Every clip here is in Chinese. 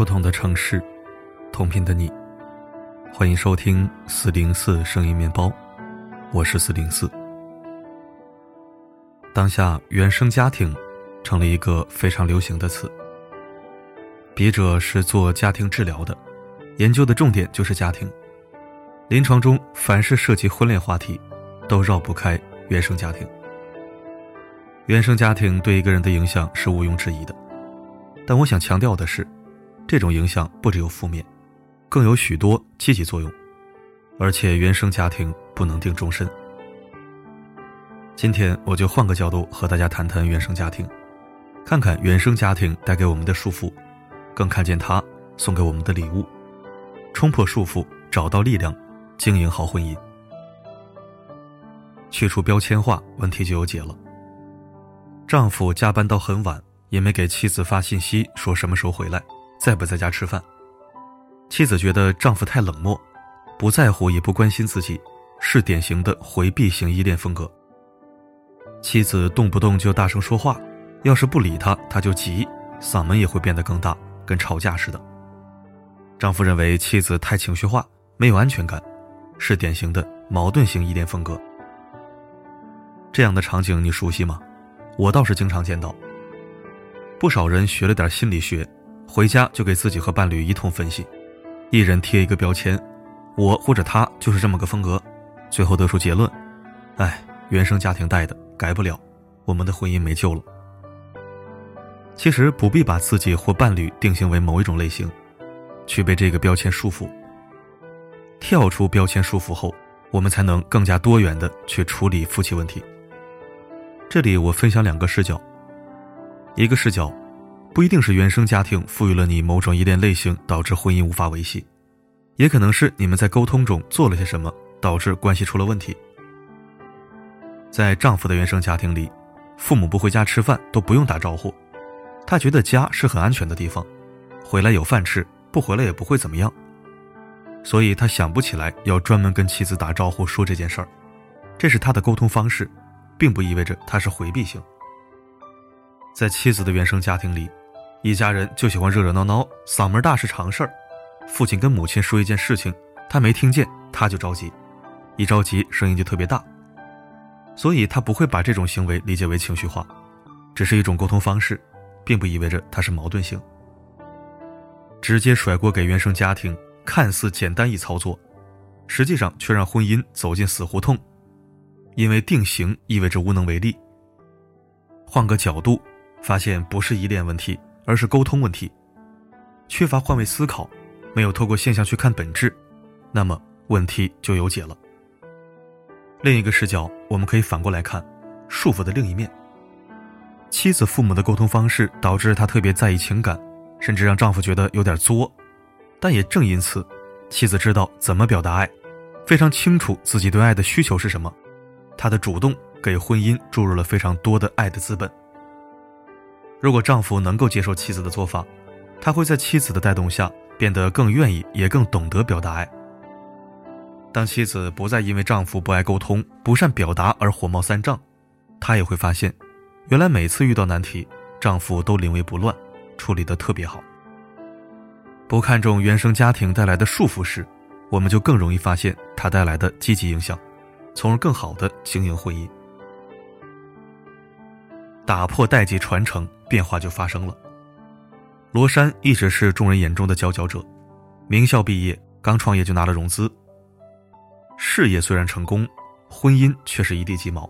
不同的城市，同频的你，欢迎收听四零四声音面包，我是四零四。当下原生家庭成了一个非常流行的词。笔者是做家庭治疗的，研究的重点就是家庭。临床中凡是涉及婚恋话题，都绕不开原生家庭。原生家庭对一个人的影响是毋庸置疑的，但我想强调的是，这种影响不只有负面，更有许多积极作用，而且原生家庭不能定终身。今天我就换个角度和大家谈谈原生家庭，看看原生家庭带给我们的束缚，更看见他送给我们的礼物，冲破束缚，找到力量，经营好婚姻，去除标签化，问题就有解了。丈夫加班到很晚，也没给妻子发信息说什么时候回来，在不在家吃饭。妻子觉得丈夫太冷漠，不在乎也不关心自己，是典型的回避型依恋风格。妻子动不动就大声说话，要是不理他，他就急，嗓门也会变得更大，跟吵架似的。丈夫认为妻子太情绪化，没有安全感，是典型的矛盾型依恋风格。这样的场景你熟悉吗？我倒是经常见到。不少人学了点心理学，回家就给自己和伴侣一通分析，一人贴一个标签，我或者他就是这么个风格，最后得出结论：哎，原生家庭带的。改不了，我们的婚姻没救了。其实不必把自己或伴侣定性为某一种类型，去被这个标签束缚。跳出标签束缚后，我们才能更加多元的去处理夫妻问题。这里我分享两个视角，一个视角，不一定是原生家庭赋予了你某种依恋类型，导致婚姻无法维系，也可能是你们在沟通中做了些什么，导致关系出了问题。在丈夫的原生家庭里，父母不回家吃饭都不用打招呼，他觉得家是很安全的地方，回来有饭吃，不回来也不会怎么样，所以他想不起来要专门跟妻子打招呼说这件事儿，这是他的沟通方式，并不意味着他是回避型。在妻子的原生家庭里，一家人就喜欢热热闹闹，嗓门大是常事儿，父亲跟母亲说一件事情，他没听见他就着急，一着急声音就特别大。所以他不会把这种行为理解为情绪化，只是一种沟通方式，并不意味着他是矛盾性。直接甩锅给原生家庭，看似简单易操作，实际上却让婚姻走进死胡同，因为定型意味着无能为力。换个角度，发现不是依恋问题，而是沟通问题，缺乏换位思考，没有透过现象去看本质，那么问题就有解了。另一个视角，我们可以反过来看，束缚的另一面。妻子父母的沟通方式导致她特别在意情感，甚至让丈夫觉得有点作。但也正因此，妻子知道怎么表达爱，非常清楚自己对爱的需求是什么。她的主动给婚姻注入了非常多的爱的资本。如果丈夫能够接受妻子的做法，他会在妻子的带动下变得更愿意，也更懂得表达爱。当妻子不再因为丈夫不爱沟通、不善表达而火冒三丈，她也会发现，原来每次遇到难题，丈夫都临危不乱，处理得特别好。不看重原生家庭带来的束缚时，我们就更容易发现它带来的积极影响，从而更好的经营婚姻。打破代际传承，变化就发生了。罗珊一直是众人眼中的佼佼者，名校毕业，刚创业就拿了融资。事业虽然成功，婚姻却是一地鸡毛。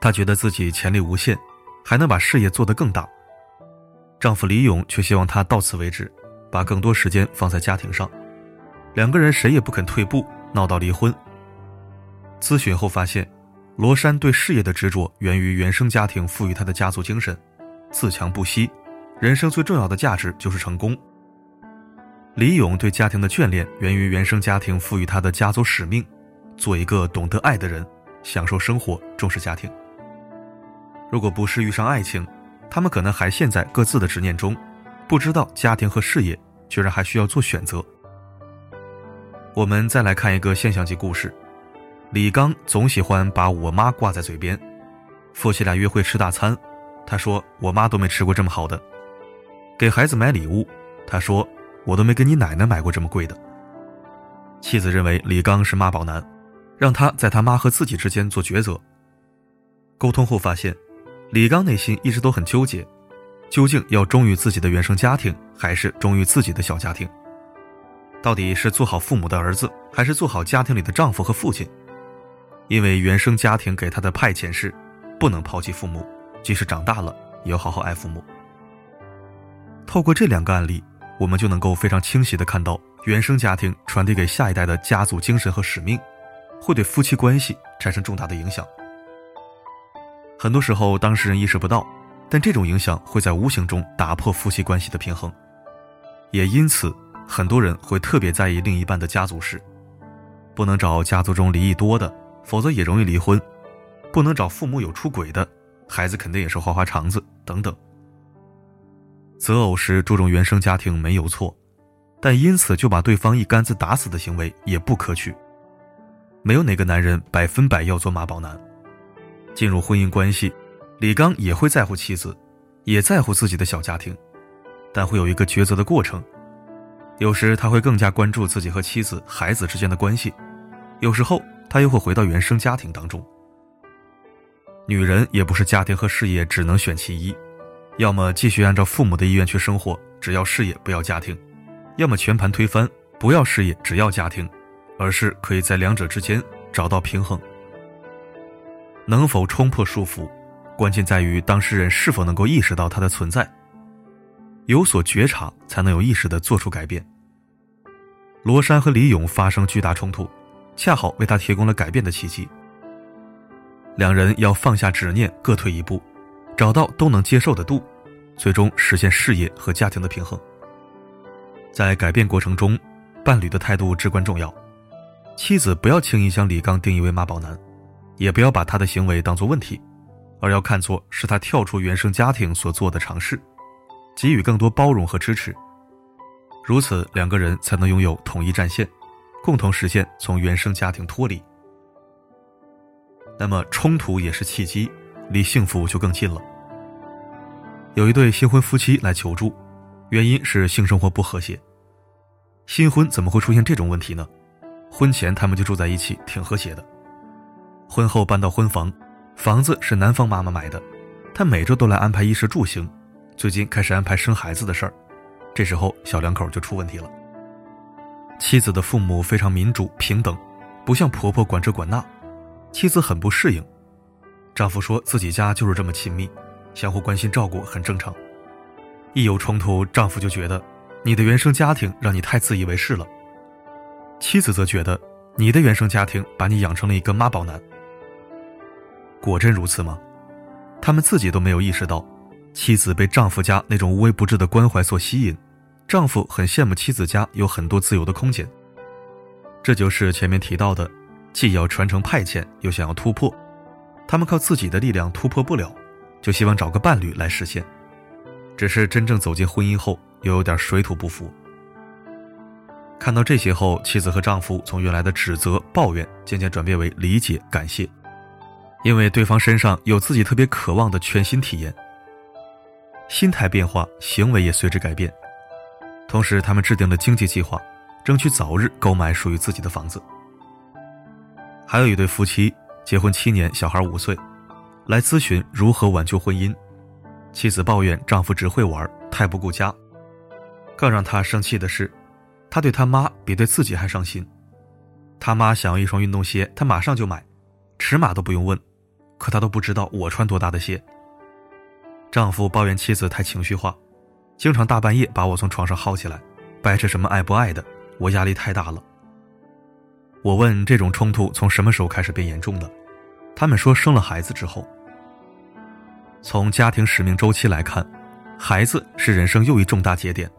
她觉得自己潜力无限，还能把事业做得更大。丈夫李勇却希望她到此为止，把更多时间放在家庭上。两个人谁也不肯退步，闹到离婚。咨询后发现，罗珊对事业的执着源于原生家庭赋予她的家族精神，自强不息。人生最重要的价值就是成功。李勇对家庭的眷恋源于原生家庭赋予他的家族使命，做一个懂得爱的人，享受生活，重视家庭。如果不是遇上爱情，他们可能还陷在各自的执念中，不知道家庭和事业居然还需要做选择。我们再来看一个现象级故事：李刚总喜欢把我妈挂在嘴边，夫妻俩约会吃大餐，他说我妈都没吃过这么好的，给孩子买礼物。他说：“我都没给你奶奶买过这么贵的。”妻子认为李刚是妈宝男，让他在他妈和自己之间做抉择。沟通后发现，李刚内心一直都很纠结，究竟要忠于自己的原生家庭，还是忠于自己的小家庭？到底是做好父母的儿子，还是做好家庭里的丈夫和父亲？因为原生家庭给他的派遣是，不能抛弃父母，即使长大了也要好好爱父母。透过这两个案例，我们就能够非常清晰的看到。原生家庭传递给下一代的家族精神和使命，会对夫妻关系产生重大的影响。很多时候，当事人意识不到，但这种影响会在无形中打破夫妻关系的平衡。也因此，很多人会特别在意另一半的家族史，不能找家族中离异多的，否则也容易离婚；不能找父母有出轨的，孩子肯定也是花花肠子等等。择偶时注重原生家庭没有错。但因此就把对方一竿子打死的行为也不可取。没有哪个男人百分百要做妈宝男。进入婚姻关系，李刚也会在乎妻子，也在乎自己的小家庭，但会有一个抉择的过程。有时他会更加关注自己和妻子、孩子之间的关系，有时候他又会回到原生家庭当中。女人也不是家庭和事业只能选其一，要么继续按照父母的意愿去生活，只要事业不要家庭。要么全盘推翻，不要事业，只要家庭，而是可以在两者之间找到平衡。能否冲破束缚，关键在于当事人是否能够意识到它的存在，有所觉察，才能有意识的做出改变。罗珊和李勇发生巨大冲突，恰好为他提供了改变的契机。两人要放下执念，各退一步，找到都能接受的度，最终实现事业和家庭的平衡。在改变过程中，伴侣的态度至关重要。妻子不要轻易将李刚定义为妈宝男，也不要把他的行为当作问题，而要看作是他跳出原生家庭所做的尝试，给予更多包容和支持。如此，两个人才能拥有统一战线，共同实现从原生家庭脱离。那么，冲突也是契机，离幸福就更近了。有一对新婚夫妻来求助。原因是性生活不和谐。新婚怎么会出现这种问题呢？婚前他们就住在一起，挺和谐的。婚后搬到婚房，房子是男方妈妈买的，她每周都来安排衣食住行，最近开始安排生孩子的事儿。这时候小两口就出问题了。妻子的父母非常民主平等，不像婆婆管这管那，妻子很不适应。丈夫说自己家就是这么亲密，相互关心照顾很正常。一有冲突，丈夫就觉得你的原生家庭让你太自以为是了；妻子则觉得你的原生家庭把你养成了一个妈宝男。果真如此吗？他们自己都没有意识到，妻子被丈夫家那种无微不至的关怀所吸引，丈夫很羡慕妻子家有很多自由的空间。这就是前面提到的，既要传承派遣，又想要突破。他们靠自己的力量突破不了，就希望找个伴侣来实现。只是真正走进婚姻后，又有点水土不服。看到这些后，妻子和丈夫从原来的指责、抱怨，渐渐转变为理解、感谢，因为对方身上有自己特别渴望的全新体验。心态变化，行为也随之改变。同时，他们制定了经济计划，争取早日购买属于自己的房子。还有一对夫妻，结婚七年，小孩五岁，来咨询如何挽救婚姻。妻子抱怨丈夫只会玩，太不顾家。更让她生气的是，他对他妈比对自己还上心。他妈想要一双运动鞋，他马上就买，尺码都不用问。可他都不知道我穿多大的鞋。丈夫抱怨妻子太情绪化，经常大半夜把我从床上薅起来，掰扯什么爱不爱的，我压力太大了。我问这种冲突从什么时候开始变严重的，他们说生了孩子之后。从家庭使命周期来看，孩子是人生又一重大节点，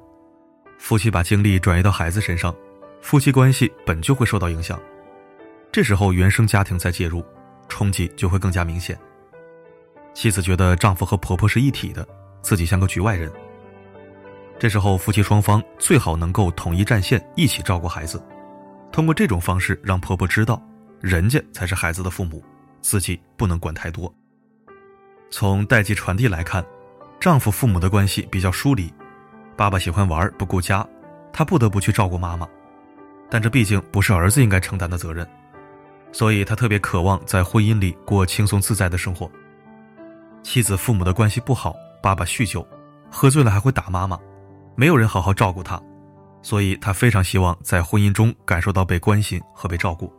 夫妻把精力转移到孩子身上，夫妻关系本就会受到影响。这时候原生家庭再介入，冲击就会更加明显。妻子觉得丈夫和婆婆是一体的，自己像个局外人。这时候夫妻双方最好能够统一战线，一起照顾孩子，通过这种方式让婆婆知道，人家才是孩子的父母，自己不能管太多。从代际传递来看，丈夫父母的关系比较疏离，爸爸喜欢玩不顾家，他不得不去照顾妈妈，但这毕竟不是儿子应该承担的责任，所以他特别渴望在婚姻里过轻松自在的生活。妻子父母的关系不好，爸爸酗酒，喝醉了还会打妈妈，没有人好好照顾他，所以他非常希望在婚姻中感受到被关心和被照顾。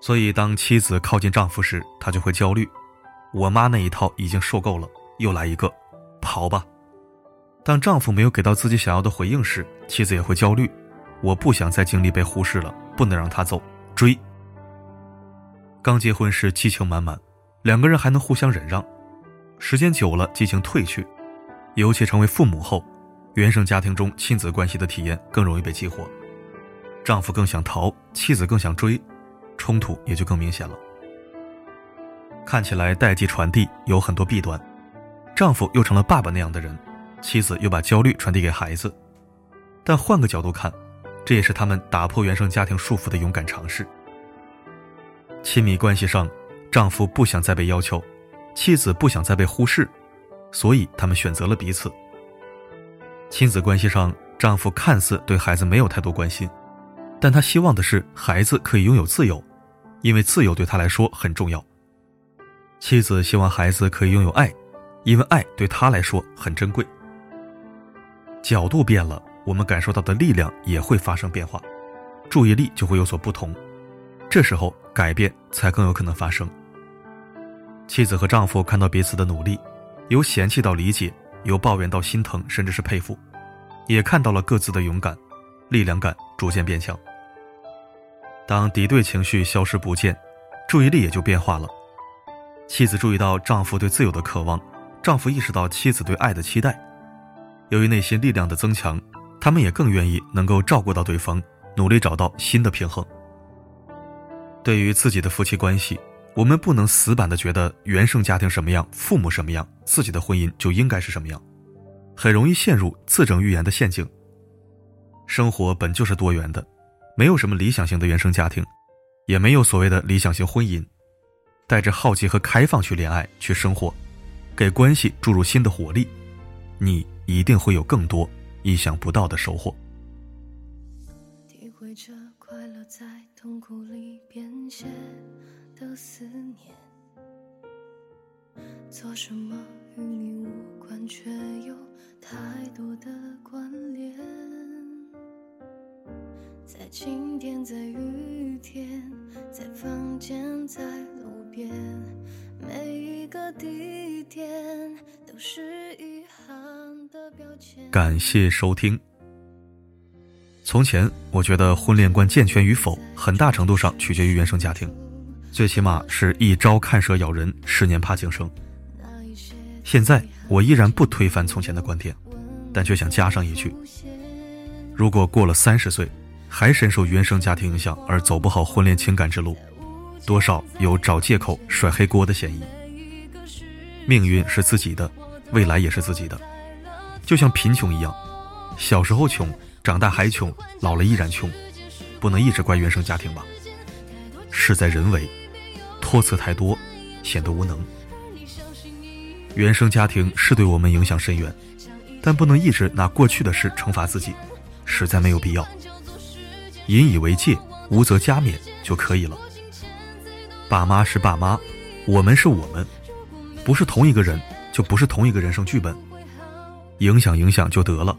所以当妻子靠近丈夫时，他就会焦虑：我妈那一套已经受够了，又来一个，跑吧。当丈夫没有给到自己想要的回应时，妻子也会焦虑：我不想再经历被忽视了，不能让他走，追。刚结婚时激情满满。两个人还能互相忍让，时间久了，激情褪去，尤其成为父母后，原生家庭中亲子关系的体验更容易被激活，丈夫更想逃，妻子更想追，冲突也就更明显了。看起来代际传递有很多弊端，丈夫又成了爸爸那样的人，妻子又把焦虑传递给孩子，但换个角度看，这也是他们打破原生家庭束缚的勇敢尝试。亲密关系上。丈夫不想再被要求，妻子不想再被忽视，所以他们选择了彼此。亲子关系上，丈夫看似对孩子没有太多关心，但他希望的是孩子可以拥有自由，因为自由对他来说很重要。妻子希望孩子可以拥有爱，因为爱对他来说很珍贵。角度变了，我们感受到的力量也会发生变化，注意力就会有所不同，这时候改变才更有可能发生。妻子和丈夫看到彼此的努力，由嫌弃到理解，由抱怨到心疼，甚至是佩服，也看到了各自的勇敢，力量感逐渐变强。当敌对情绪消失不见，注意力也就变化了。妻子注意到丈夫对自由的渴望，丈夫意识到妻子对爱的期待。由于内心力量的增强，他们也更愿意能够照顾到对方，努力找到新的平衡。对于自己的夫妻关系。我们不能死板的觉得原生家庭什么样，父母什么样，自己的婚姻就应该是什么样，很容易陷入自证预言的陷阱。生活本就是多元的，没有什么理想型的原生家庭，也没有所谓的理想型婚姻。带着好奇和开放去恋爱，去生活，给关系注入新的活力，你一定会有更多意想不到的收获。体会着快乐在痛苦里变现。的思念，做什么与你无关，却有太多的关联。在晴天，在雨天，在房间，在路边，每一个地点都是遗憾的标签。感谢收听。从前，我觉得婚恋观健全与否，很大程度上取决于原生家庭。最起码是一朝看蛇咬人，十年怕井绳。现在我依然不推翻从前的观点，但却想加上一句：如果过了三十岁，还深受原生家庭影响而走不好婚恋情感之路，多少有找借口甩黑锅的嫌疑。命运是自己的，未来也是自己的，就像贫穷一样，小时候穷，长大还穷，老了依然穷，不能一直怪原生家庭吧？事在人为。托辞太多，显得无能。原生家庭是对我们影响深远，但不能一直拿过去的事惩罚自己，实在没有必要。引以为戒，无责加勉就可以了。爸妈是爸妈，我们是我们，不是同一个人，就不是同一个人生剧本。影响影响就得了，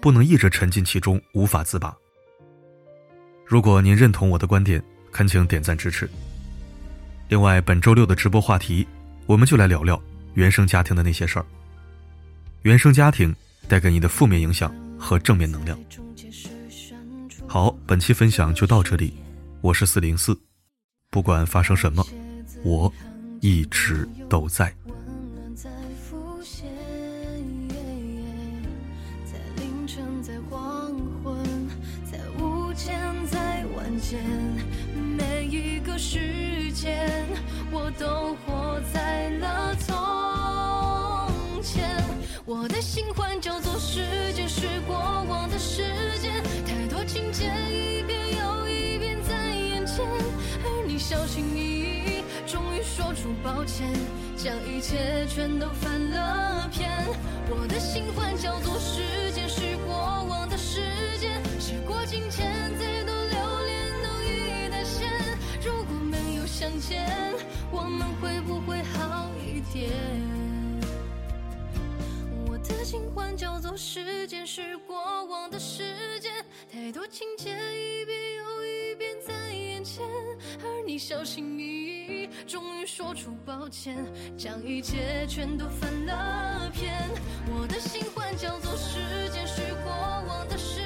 不能一直沉浸其中无法自拔。如果您认同我的观点，恳请点赞支持。另外，本周六的直播话题，我们就来聊聊原生家庭的那些事儿。原生家庭带给你的负面影响和正面能量。好，本期分享就到这里，我是四零四，不管发生什么，我一直都在。每一个时间，我都活在了从前。我的新欢叫做时间，是过往的时间，太多情节一遍又一遍在眼前，而你小心翼翼，终于说出抱歉。将一切全都翻了篇。我的新欢叫做时间，是过往的时间，我们会不会好一点？我的新欢叫做时间，是过往的时间，太多情节一遍又一遍在眼前，而你小心翼翼，终于说出抱歉，将一切全都翻了篇。我的新欢叫做时间，是过往的时